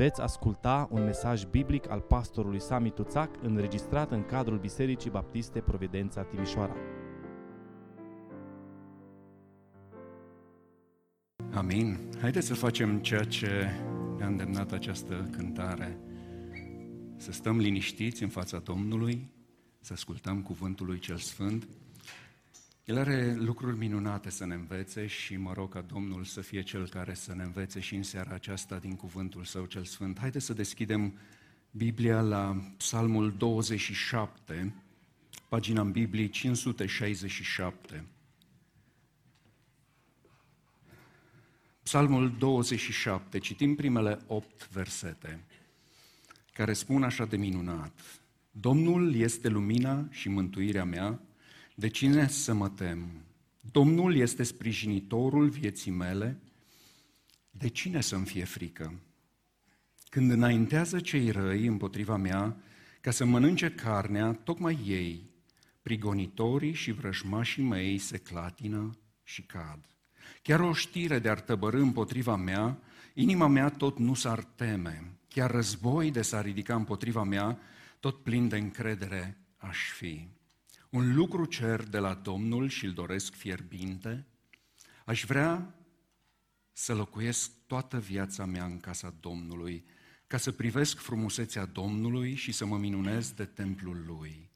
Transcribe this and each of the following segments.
Veți asculta un mesaj biblic al pastorului Sami Tuțac înregistrat în cadrul Bisericii Baptiste Providența Timișoara. Amin. Haideți să facem ceea ce ne-a îndemnat această cântare. Să stăm liniștiți în fața Domnului, să ascultăm cuvântul lui cel Sfânt. El are lucruri minunate să ne învețe și mă rog ca Domnul să fie Cel care să ne învețe și în seara aceasta din cuvântul Său cel Sfânt. Haideți să deschidem Biblia la Psalmul 27, pagina în Biblie 567. Psalmul 27, citim primele opt versete, care spun așa de minunat. Domnul este lumina și mântuirea mea, de cine să mă tem? Domnul este sprijinitorul vieții mele, de cine să-mi fie frică? Când înaintează cei răi împotriva mea, ca să mănânce carnea, tocmai ei, prigonitorii și vrăjmașii mei, se clatină și cad. Chiar o știre de-ar tăbărâ împotriva mea, inima mea tot nu s-ar teme. Chiar război de s-ar ridica împotriva mea, tot plin de încredere aș fi. Un lucru cer de la Domnul și îl doresc fierbinte. Aș vrea să locuiesc toată viața mea în casa Domnului, ca să privesc frumusețea Domnului și să mă minunez de templul Lui.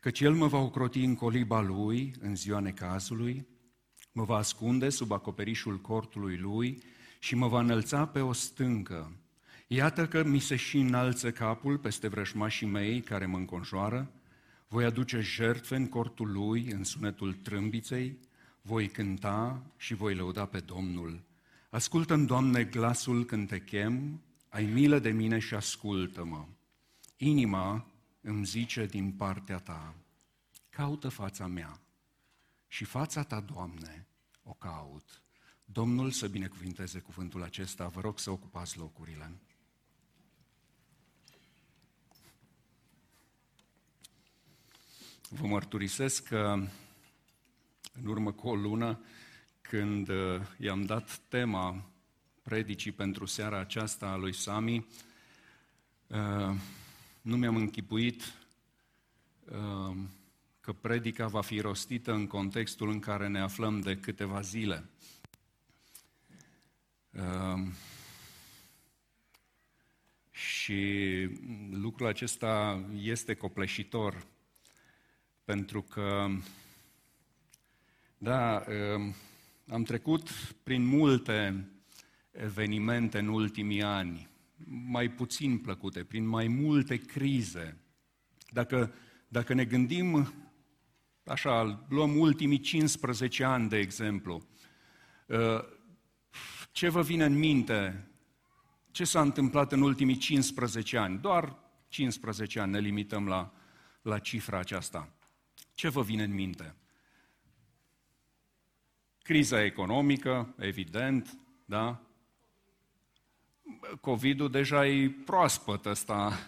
Căci El mă va ocroti în coliba Lui în ziua necazului, mă va ascunde sub acoperișul cortului Lui și mă va înălța pe o stâncă. Iată că mi se și înalță capul peste vrășmașii mei care mă înconjoară, voi aduce jertfe în cortul lui, în sunetul trâmbiței, voi cânta și voi lăuda pe Domnul. Ascultă-mi, Doamne, glasul când te chem, ai milă de mine și ascultă-mă. Inima îmi zice din partea ta, caută fața mea și fața ta, Doamne, o caut. Domnul să binecuvinteze cuvântul acesta, vă rog să ocupați locurile. Vă mărturisesc că în urmă cu o lună, când uh, i-am dat tema predicii pentru seara aceasta a lui Sami, uh, nu mi-am închipuit uh, că predica va fi rostită în contextul în care ne aflăm de câteva zile. Și lucrul acesta este copleșitor pentru că, da, um, am trecut prin multe evenimente în ultimii ani, mai puțin plăcute, prin mai multe crize. Dacă, dacă ne gândim, așa, luăm ultimii 15 ani, de exemplu, uh, ce vă vine în minte? Ce s-a întâmplat în ultimii 15 ani? Doar 15 ani ne limităm la, la cifra aceasta. Ce vă vine în minte? Criza economică, evident, da? COVID-ul deja e proaspăt ăsta,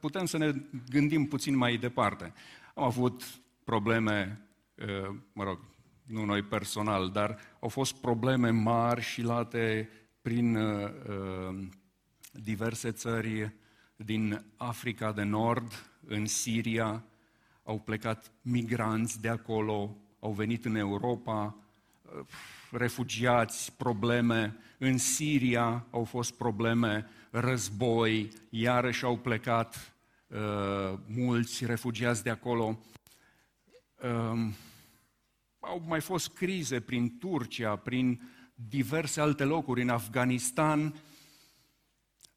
putem să ne gândim puțin mai departe. Am avut probleme, mă rog, nu noi personal, dar au fost probleme mari și late prin diverse țări din Africa de Nord, în Siria, au plecat migranți de acolo, au venit în Europa, refugiați, probleme. În Siria au fost probleme, război, iarăși au plecat uh, mulți refugiați de acolo. Uh, au mai fost crize prin Turcia, prin diverse alte locuri, în Afganistan.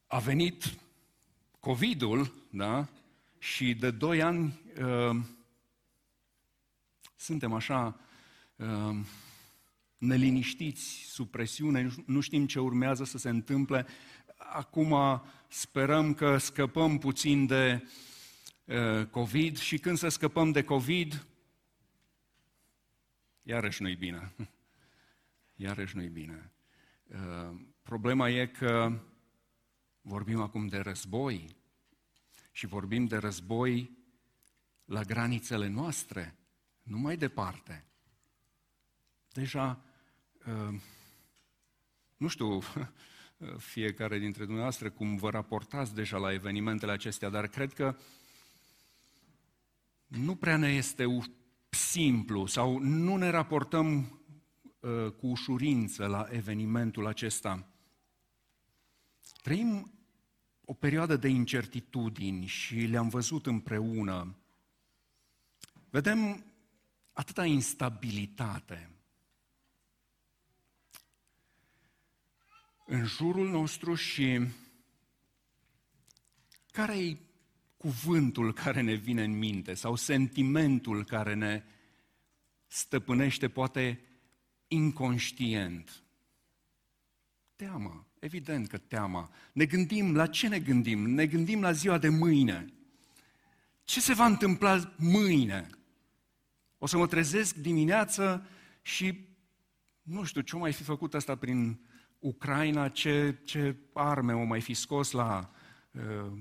A venit COVID-ul, da? Și de doi ani uh, suntem așa uh, neliniștiți, sub presiune, nu știm ce urmează să se întâmple. Acum sperăm că scăpăm puțin de uh, COVID și când să scăpăm de COVID, iarăși nu-i bine. Iarăși nu-i bine. Uh, problema e că vorbim acum de război, și vorbim de război la granițele noastre, nu mai departe. Deja, uh, nu știu fiecare dintre dumneavoastră cum vă raportați deja la evenimentele acestea, dar cred că nu prea ne este simplu sau nu ne raportăm uh, cu ușurință la evenimentul acesta. Trăim o perioadă de incertitudini și le-am văzut împreună. Vedem atâta instabilitate în jurul nostru și care e cuvântul care ne vine în minte sau sentimentul care ne stăpânește poate inconștient. Teamă, evident că teama. Ne gândim, la ce ne gândim? Ne gândim la ziua de mâine. Ce se va întâmpla mâine? O să mă trezesc dimineață și nu știu ce mai fi făcut asta prin Ucraina, ce, ce arme o mai fi scos la uh,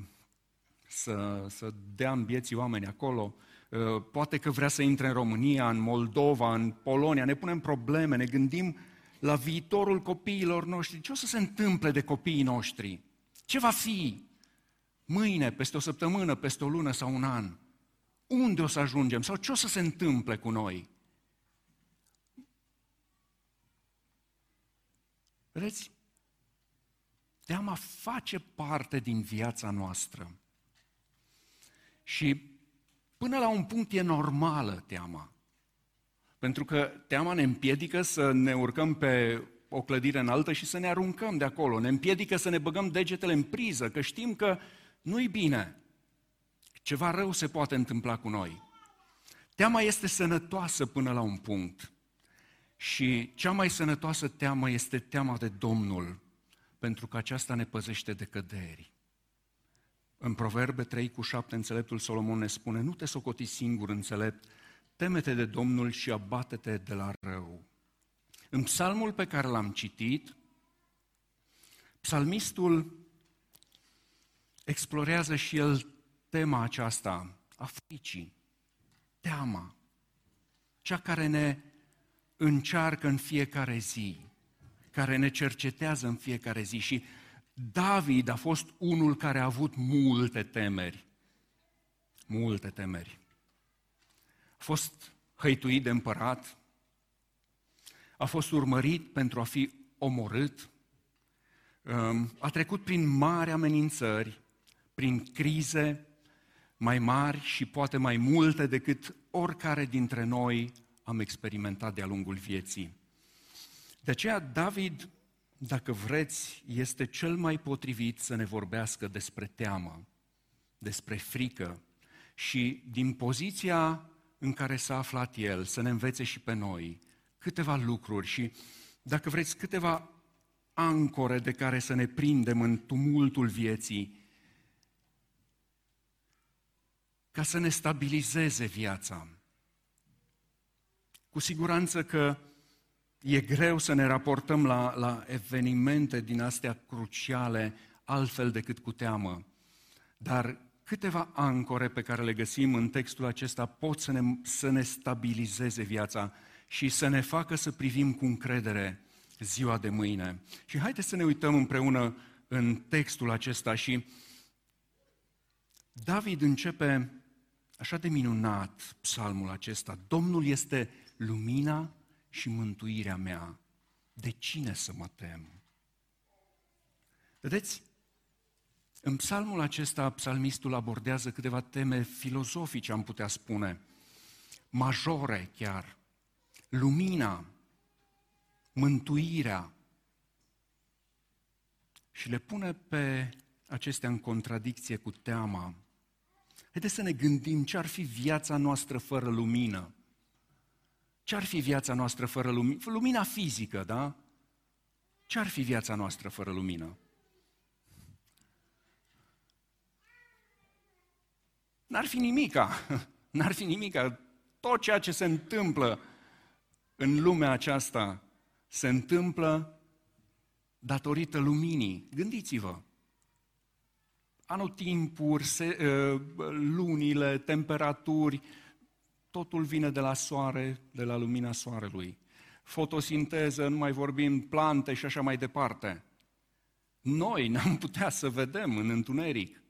să, să dea în vieții oameni acolo. Uh, poate că vrea să intre în România, în Moldova, în Polonia. Ne punem probleme, ne gândim la viitorul copiilor noștri. Ce o să se întâmple de copiii noștri? Ce va fi mâine, peste o săptămână, peste o lună sau un an? Unde o să ajungem? Sau ce o să se întâmple cu noi? Vedeți? Teama face parte din viața noastră. Și până la un punct e normală teama. Pentru că teama ne împiedică să ne urcăm pe o clădire înaltă și să ne aruncăm de acolo. Ne împiedică să ne băgăm degetele în priză, că știm că nu-i bine. Ceva rău se poate întâmpla cu noi. Teama este sănătoasă până la un punct. Și cea mai sănătoasă teamă este teama de Domnul, pentru că aceasta ne păzește de căderi. În Proverbe 3 cu 7, înțeleptul Solomon ne spune, nu te socoti singur înțelept, temete de Domnul și abate-te de la rău. În psalmul pe care l-am citit, psalmistul explorează și el tema aceasta a fricii, teama, cea care ne încearcă în fiecare zi, care ne cercetează în fiecare zi și David a fost unul care a avut multe temeri. Multe temeri. A fost hăituit de împărat, a fost urmărit pentru a fi omorât, um, a trecut prin mari amenințări, prin crize mai mari și poate mai multe decât oricare dintre noi am experimentat de-a lungul vieții. De aceea David dacă vreți, este cel mai potrivit să ne vorbească despre teamă, despre frică și din poziția în care s-a aflat el, să ne învețe și pe noi câteva lucruri și, dacă vreți, câteva ancore de care să ne prindem în tumultul vieții, ca să ne stabilizeze viața. Cu siguranță că E greu să ne raportăm la, la evenimente din astea cruciale altfel decât cu teamă. Dar câteva ancore pe care le găsim în textul acesta pot să ne, să ne stabilizeze viața și să ne facă să privim cu încredere ziua de mâine. Și haideți să ne uităm împreună în textul acesta și David începe așa de minunat psalmul acesta. Domnul este lumina și mântuirea mea. De cine să mă tem? Vedeți, în psalmul acesta, psalmistul abordează câteva teme filozofice, am putea spune, majore chiar. Lumina, mântuirea. Și le pune pe acestea în contradicție cu teama. Haideți să ne gândim ce ar fi viața noastră fără lumină. Ce-ar fi viața noastră fără lumină? Lumina fizică, da? Ce-ar fi viața noastră fără lumină? N-ar fi nimica. N-ar fi nimica. Tot ceea ce se întâmplă în lumea aceasta se întâmplă datorită luminii. Gândiți-vă. Anotimpuri, se, ă, lunile, temperaturi, totul vine de la soare, de la lumina soarelui. Fotosinteză, nu mai vorbim, plante și așa mai departe. noi n-am putea să vedem în întuneric.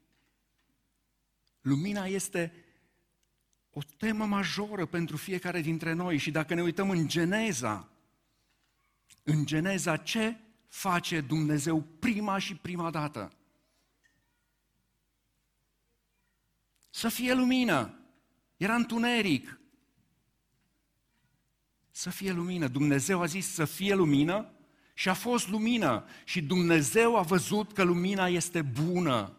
Lumina este o temă majoră pentru fiecare dintre noi și dacă ne uităm în Geneza, în Geneza ce face Dumnezeu prima și prima dată? Să fie lumină. Era întuneric. Să fie lumină. Dumnezeu a zis să fie lumină și a fost lumină. Și Dumnezeu a văzut că lumina este bună.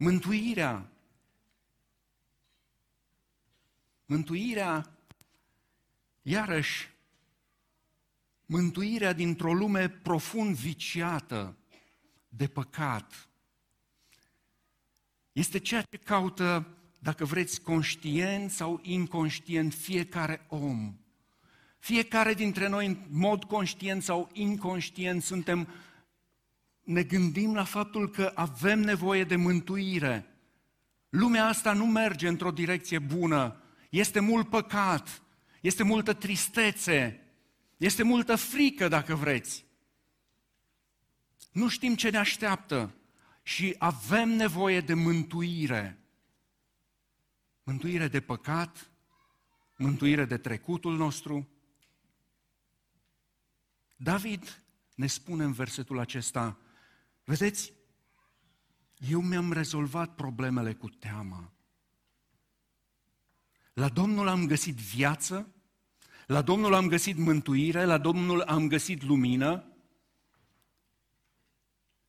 Mântuirea. Mântuirea, iarăși, mântuirea dintr-o lume profund viciată de păcat. Este ceea ce caută, dacă vreți, conștient sau inconștient fiecare om. Fiecare dintre noi, în mod conștient sau inconștient, suntem, ne gândim la faptul că avem nevoie de mântuire. Lumea asta nu merge într-o direcție bună. Este mult păcat, este multă tristețe, este multă frică, dacă vreți. Nu știm ce ne așteaptă și avem nevoie de mântuire. Mântuire de păcat, mântuire de trecutul nostru. David ne spune în versetul acesta, vedeți, eu mi-am rezolvat problemele cu teamă. La Domnul am găsit viață, la Domnul am găsit mântuire, la Domnul am găsit lumină.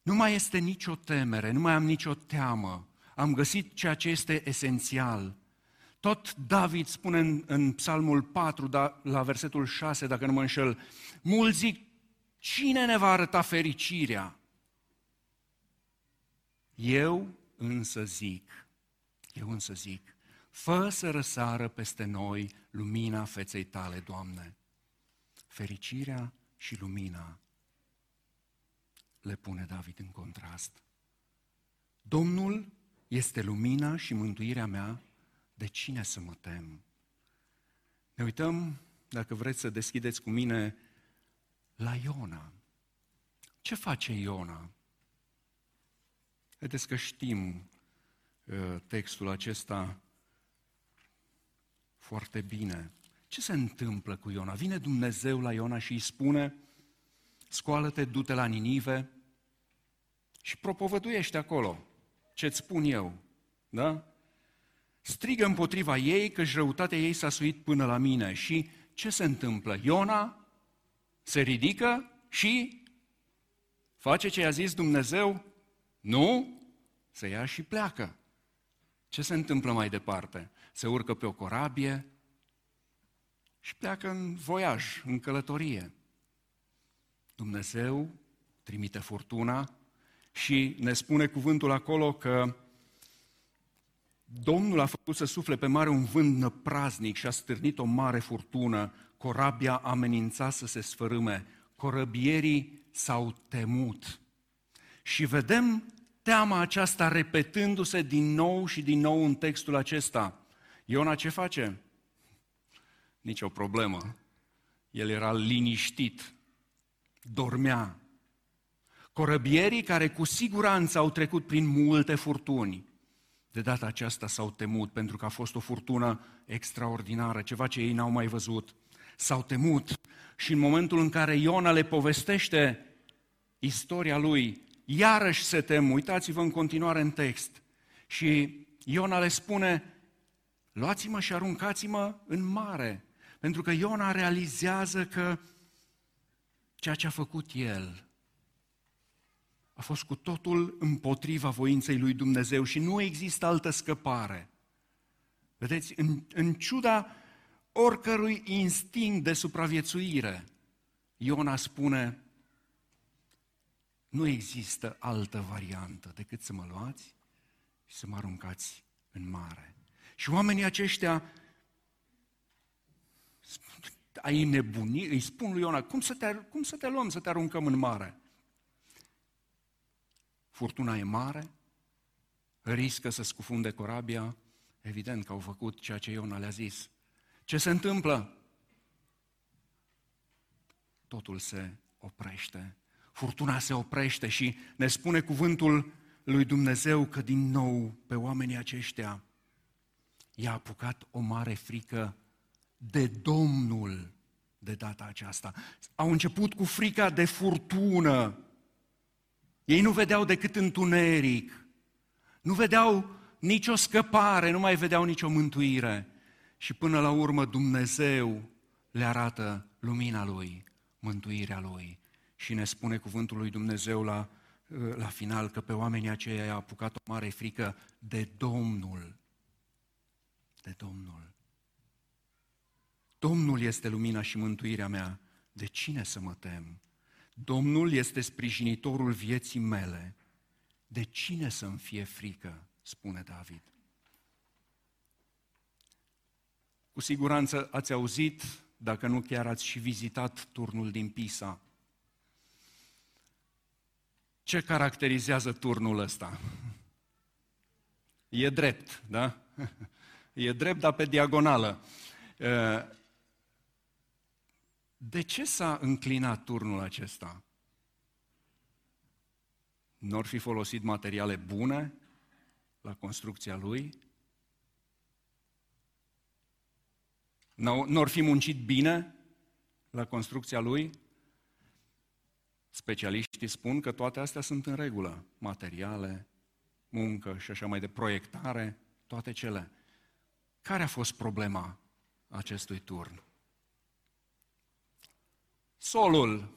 Nu mai este nicio temere, nu mai am nicio teamă. Am găsit ceea ce este esențial. Tot David spune în, în Psalmul 4, da, la versetul 6, dacă nu mă înșel, mulți zic, cine ne va arăta fericirea? Eu însă zic, eu însă zic, fă să răsară peste noi lumina feței tale, Doamne. Fericirea și lumina le pune David în contrast. Domnul este lumina și mântuirea mea, de cine să mă tem? Ne uităm, dacă vreți să deschideți cu mine, la Iona. Ce face Iona? Vedeți că știm uh, textul acesta foarte bine. Ce se întâmplă cu Iona? Vine Dumnezeu la Iona și îi spune, scoală-te, du-te la Ninive și propovăduiește acolo ce-ți spun eu. Da? Strigă împotriva ei că răutatea ei s-a suit până la mine. Și ce se întâmplă? Iona se ridică și face ce i-a zis Dumnezeu? Nu? Se ia și pleacă. Ce se întâmplă mai departe? Se urcă pe o corabie și pleacă în voiaj, în călătorie. Dumnezeu trimite furtuna și ne spune cuvântul acolo că Domnul a făcut să sufle pe mare un vânt năpraznic și a stârnit o mare furtună. Corabia amenința să se sfărâme. Corăbierii s-au temut. Și vedem teama aceasta repetându-se din nou și din nou în textul acesta. Iona ce face? Nici o problemă. El era liniștit, dormea. Corăbierii care cu siguranță au trecut prin multe furtuni, de data aceasta s-au temut pentru că a fost o furtună extraordinară, ceva ce ei n-au mai văzut. S-au temut și în momentul în care Iona le povestește istoria lui, iarăși se tem, uitați-vă în continuare în text. Și Iona le spune, luați-mă și aruncați-mă în mare. Pentru că Iona realizează că ceea ce a făcut el a fost cu totul împotriva voinței lui Dumnezeu și nu există altă scăpare. Vedeți, în, în ciuda oricărui instinct de supraviețuire, Iona spune, nu există altă variantă decât să mă luați și să mă aruncați în mare. Și oamenii aceștia ai nebunit, îi spun lui Iona, cum să, te, cum să te luăm să te aruncăm în mare? Furtuna e mare, riscă să scufunde corabia, evident că au făcut ceea ce Iona le-a zis. Ce se întâmplă? Totul se oprește furtuna se oprește și ne spune cuvântul lui Dumnezeu că din nou pe oamenii aceștia i-a apucat o mare frică de Domnul de data aceasta. Au început cu frica de furtună. Ei nu vedeau decât întuneric. Nu vedeau nicio scăpare, nu mai vedeau nicio mântuire. Și până la urmă Dumnezeu le arată lumina Lui, mântuirea Lui. Și ne spune cuvântul lui Dumnezeu la, la final că pe oamenii aceia i-a apucat o mare frică de Domnul. De Domnul. Domnul este lumina și mântuirea mea. De cine să mă tem? Domnul este sprijinitorul vieții mele. De cine să-mi fie frică? spune David. Cu siguranță ați auzit, dacă nu chiar ați și vizitat turnul din Pisa. Ce caracterizează turnul ăsta? E drept, da? E drept, dar pe diagonală. De ce s-a înclinat turnul acesta? Nu ar fi folosit materiale bune la construcția lui? Nu ar fi muncit bine la construcția lui? Specialiștii spun că toate astea sunt în regulă. Materiale, muncă și așa mai de proiectare, toate cele. Care a fost problema acestui turn? Solul.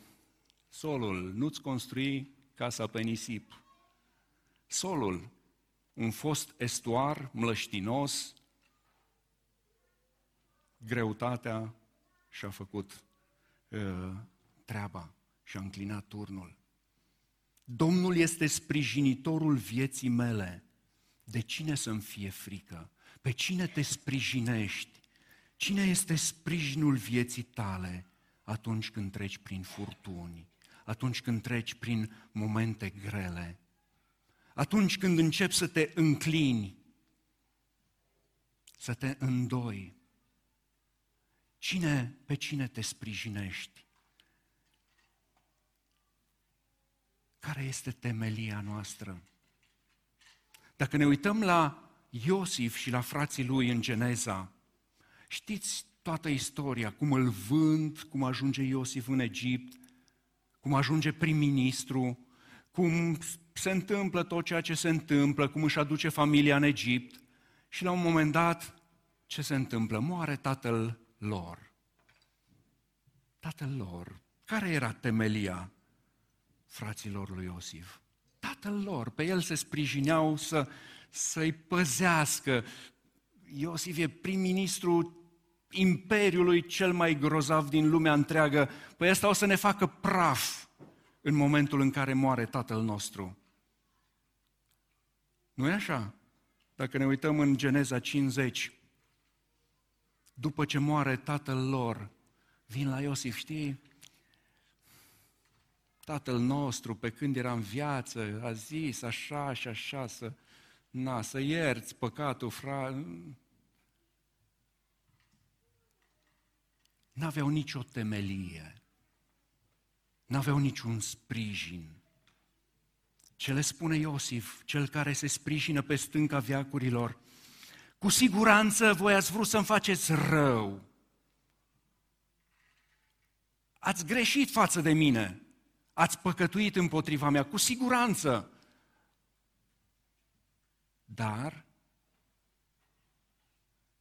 Solul. Nu-ți construi casa pe nisip. Solul. Un fost estuar mlăștinos, greutatea și-a făcut uh, treaba și a înclinat turnul. Domnul este sprijinitorul vieții mele. De cine să-mi fie frică? Pe cine te sprijinești? Cine este sprijinul vieții tale atunci când treci prin furtuni, atunci când treci prin momente grele, atunci când începi să te înclini, să te îndoi? Cine, pe cine te sprijinești? Care este temelia noastră? Dacă ne uităm la Iosif și la frații lui în Geneza, știți toată istoria, cum îl vând, cum ajunge Iosif în Egipt, cum ajunge prim-ministru, cum se întâmplă tot ceea ce se întâmplă, cum își aduce familia în Egipt și la un moment dat, ce se întâmplă? Moare tatăl lor. Tatăl lor. Care era temelia fraților lui Iosif? Tatăl lor. Pe el se sprijineau să, să-i păzească. Iosif e prim-ministru imperiului cel mai grozav din lumea întreagă. Păi ăsta o să ne facă praf în momentul în care moare tatăl nostru. nu e așa? Dacă ne uităm în Geneza 50, după ce moare tatăl lor, vin la Iosif, știi? Tatăl nostru, pe când era în viață, a zis așa și așa, să, na, să ierți păcatul, fra... N-aveau nicio temelie, n-aveau niciun sprijin. Ce le spune Iosif, cel care se sprijină pe stânca viacurilor, cu siguranță voi ați vrut să-mi faceți rău. Ați greșit față de mine. Ați păcătuit împotriva mea, cu siguranță. Dar,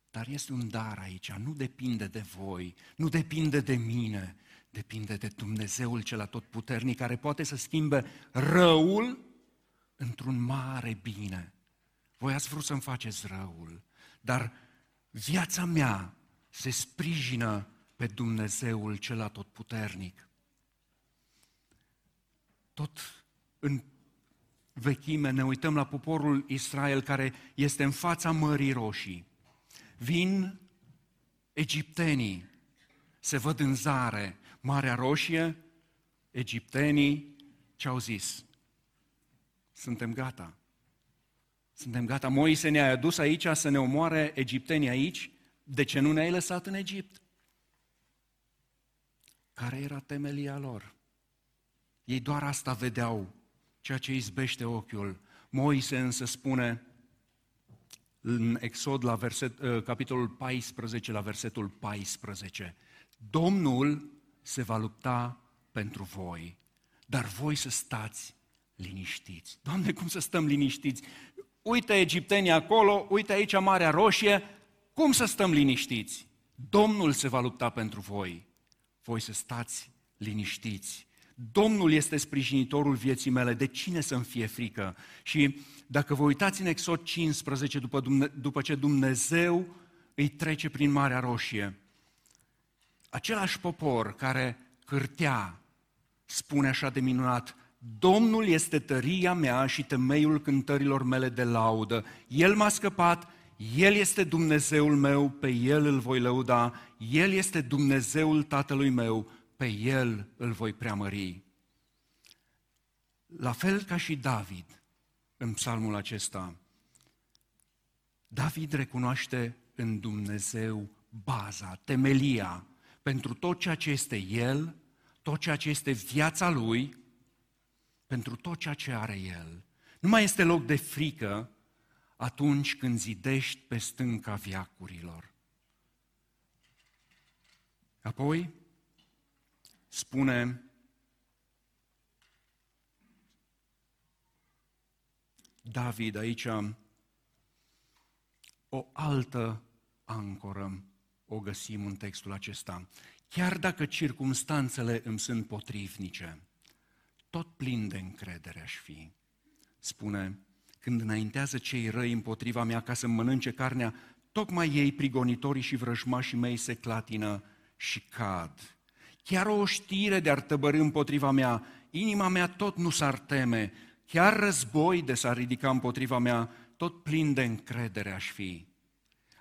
dar este un dar aici, nu depinde de voi, nu depinde de mine, depinde de Dumnezeul cel atotputernic care poate să schimbe răul într-un mare bine. Voi ați vrut să-mi faceți răul, dar viața mea se sprijină pe Dumnezeul cel atotputernic. Tot în vechime ne uităm la poporul Israel care este în fața Mării Roșii. Vin egiptenii, se văd în zare, Marea Roșie, egiptenii ce au zis? Suntem gata. Suntem gata. Moise ne-a adus aici să ne omoare egiptenii aici. De ce nu ne-ai lăsat în Egipt? Care era temelia lor? Ei doar asta vedeau, ceea ce izbește ochiul. Moise însă spune în Exod, la verset, ă, capitolul 14, la versetul 14, Domnul se va lupta pentru voi, dar voi să stați liniștiți. Doamne, cum să stăm liniștiți? Uite egiptenii acolo, uite aici Marea Roșie, cum să stăm liniștiți? Domnul se va lupta pentru voi. Voi să stați liniștiți. Domnul este sprijinitorul vieții mele, de cine să-mi fie frică? Și dacă vă uitați în Exod 15, după, Dumne- după ce Dumnezeu îi trece prin Marea Roșie, același popor care cârtea, spune așa de minunat, Domnul este tăria mea și temeiul cântărilor mele de laudă. El m-a scăpat, El este Dumnezeul meu, pe El îl voi lăuda, El este Dumnezeul tatălui meu, pe El îl voi preamări. La fel ca și David, în psalmul acesta, David recunoaște în Dumnezeu baza, temelia, pentru tot ceea ce este El, tot ceea ce este viața Lui, pentru tot ceea ce are El. Nu mai este loc de frică atunci când zidești pe stânca viacurilor. Apoi spune David aici o altă ancoră o găsim în textul acesta. Chiar dacă circumstanțele îmi sunt potrivnice, tot plin de încredere aș fi. Spune, când înaintează cei răi împotriva mea ca să mănânce carnea, tocmai ei, prigonitorii și vrăjmașii mei, se clatină și cad. Chiar o știre de-ar tăbări împotriva mea, inima mea tot nu s-ar teme, chiar război de s-ar ridica împotriva mea, tot plin de încredere aș fi.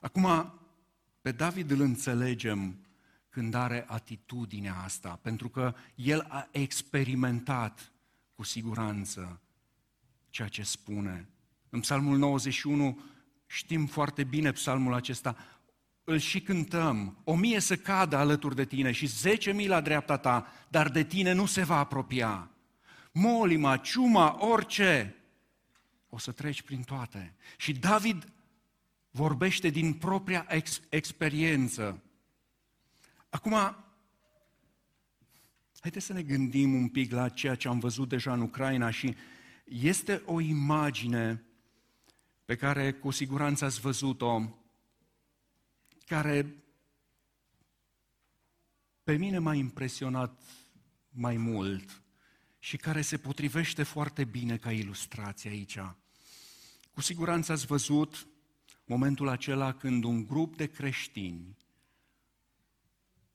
Acum, pe David îl înțelegem când are atitudinea asta, pentru că el a experimentat cu siguranță ceea ce spune. În Psalmul 91 știm foarte bine psalmul acesta, îl și cântăm, o mie să cadă alături de tine și zece mii la dreapta ta, dar de tine nu se va apropia. Molima, ciuma, orice, o să treci prin toate. Și David vorbește din propria ex- experiență. Acum, haideți să ne gândim un pic la ceea ce am văzut deja în Ucraina și este o imagine pe care cu siguranță ați văzut-o, care pe mine m-a impresionat mai mult și care se potrivește foarte bine ca ilustrație aici. Cu siguranță ați văzut momentul acela când un grup de creștini,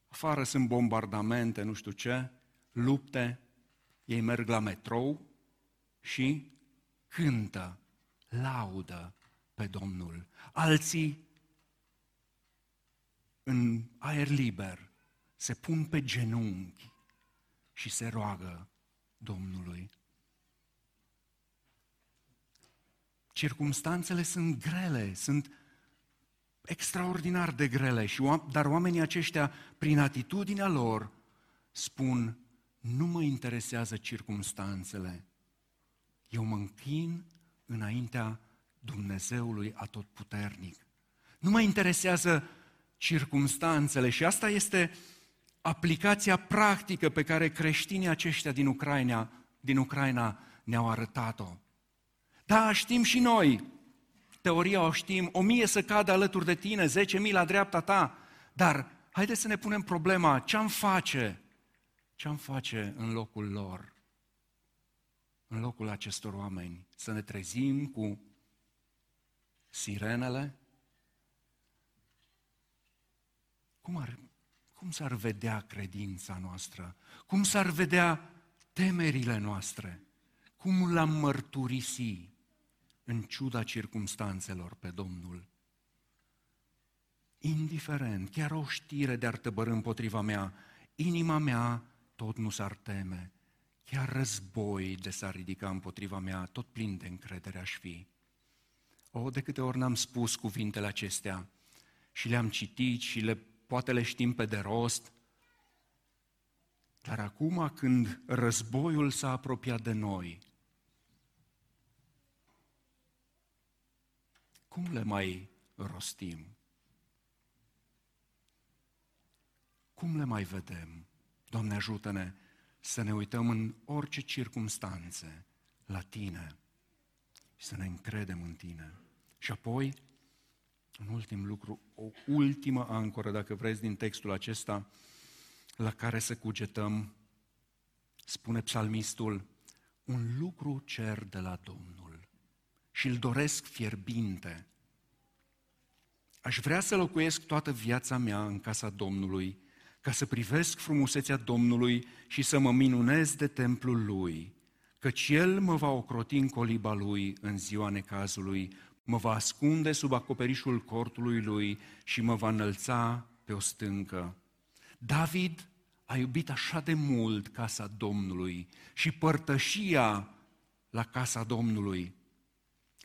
afară sunt bombardamente, nu știu ce, lupte, ei merg la metrou și cântă, laudă pe Domnul. Alții în aer liber se pun pe genunchi și se roagă Domnului. Circumstanțele sunt grele, sunt extraordinar de grele, și, dar oamenii aceștia, prin atitudinea lor, spun, nu mă interesează circumstanțele, eu mă închin înaintea Dumnezeului Atotputernic. Nu mă interesează circumstanțele și asta este aplicația practică pe care creștinii aceștia din Ucraina, din Ucraina ne-au arătat-o. Da, știm și noi, teoria o știm, o mie să cadă alături de tine, zece mii la dreapta ta, dar haideți să ne punem problema, ce-am face? Ce-am face în locul lor? În locul acestor oameni? Să ne trezim cu sirenele? Cum, ar, cum s-ar vedea credința noastră? Cum s-ar vedea temerile noastre? Cum l-am mărturisi? în ciuda circumstanțelor pe Domnul. Indiferent, chiar o știre de-ar tăbărâ împotriva mea, inima mea tot nu s-ar teme, chiar război de s-ar ridica împotriva mea, tot plin de încredere aș fi. O, de câte ori n-am spus cuvintele acestea și le-am citit și le, poate le știm pe de rost, Dar acum când războiul s-a apropiat de noi, cum le mai rostim? Cum le mai vedem? Doamne, ajută-ne să ne uităm în orice circunstanțe la Tine și să ne încredem în Tine. Și apoi, un ultim lucru, o ultimă ancoră, dacă vreți, din textul acesta, la care să cugetăm, spune psalmistul, un lucru cer de la Domnul și îl doresc fierbinte. Aș vrea să locuiesc toată viața mea în casa Domnului, ca să privesc frumusețea Domnului și să mă minunez de templul Lui, căci El mă va ocroti în coliba Lui în ziua necazului, mă va ascunde sub acoperișul cortului Lui și mă va înălța pe o stâncă. David a iubit așa de mult casa Domnului și părtășia la casa Domnului.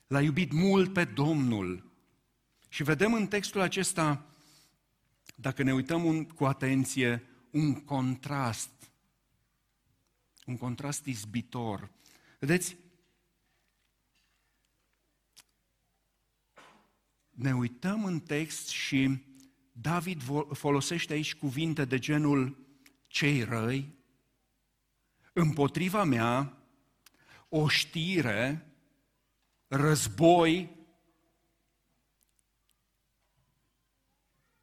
L-a iubit mult pe Domnul. Și vedem în textul acesta, dacă ne uităm un, cu atenție, un contrast, un contrast izbitor. Vedeți, ne uităm în text și David folosește aici cuvinte de genul cei răi, împotriva mea, o știre, război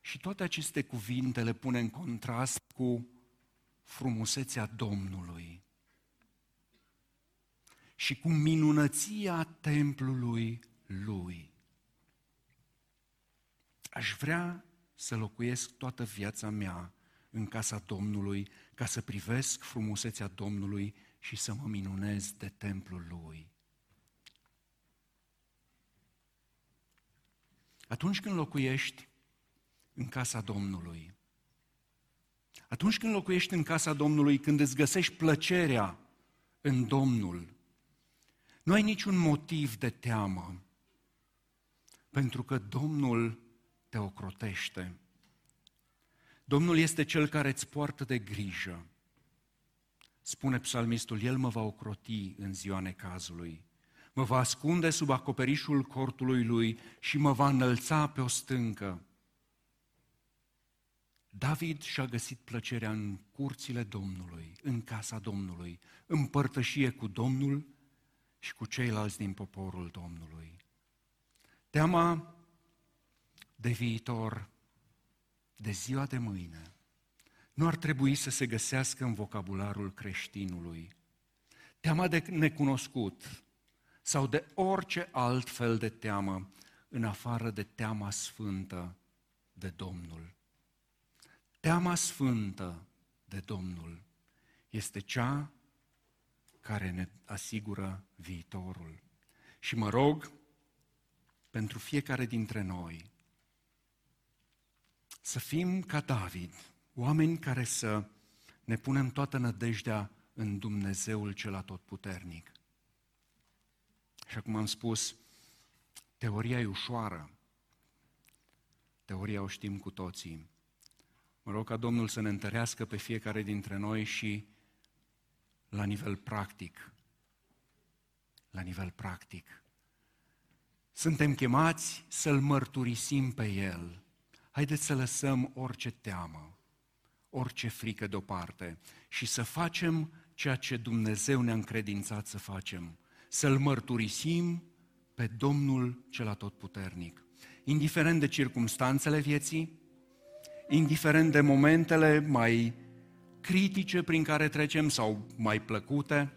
și toate aceste cuvinte le pune în contrast cu frumusețea Domnului și cu minunăția templului lui. Aș vrea să locuiesc toată viața mea în casa Domnului ca să privesc frumusețea Domnului și să mă minunez de templul Lui. Atunci când locuiești în casa Domnului, atunci când locuiești în casa Domnului, când îți găsești plăcerea în Domnul, nu ai niciun motiv de teamă, pentru că Domnul te ocrotește. Domnul este cel care îți poartă de grijă. Spune psalmistul, El mă va ocroti în ziua necazului, mă va ascunde sub acoperișul cortului Lui și mă va înălța pe o stâncă. David și-a găsit plăcerea în curțile Domnului, în casa Domnului, în părtășie cu Domnul și cu ceilalți din poporul Domnului. Teama de viitor de ziua de mâine nu ar trebui să se găsească în vocabularul creștinului. Teama de necunoscut sau de orice alt fel de teamă, în afară de teama sfântă de Domnul. Teama sfântă de Domnul este cea care ne asigură viitorul. Și mă rog pentru fiecare dintre noi să fim ca David, oameni care să ne punem toată nădejdea în Dumnezeul cel atotputernic. Și cum am spus, teoria e ușoară. Teoria o știm cu toții. Mă rog ca Domnul să ne întărească pe fiecare dintre noi și la nivel practic. La nivel practic. Suntem chemați să-L mărturisim pe El Haideți să lăsăm orice teamă, orice frică deoparte și să facem ceea ce Dumnezeu ne-a încredințat să facem, să-L mărturisim pe Domnul cel atotputernic. Indiferent de circumstanțele vieții, indiferent de momentele mai critice prin care trecem sau mai plăcute,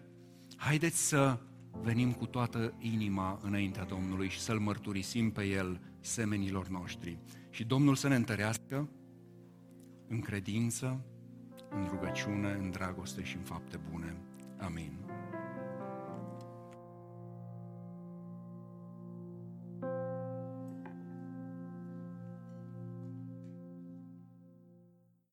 haideți să venim cu toată inima înaintea Domnului și să-L mărturisim pe El semenilor noștri. Și Domnul să ne întărească în credință, în rugăciune, în dragoste și în fapte bune. Amin.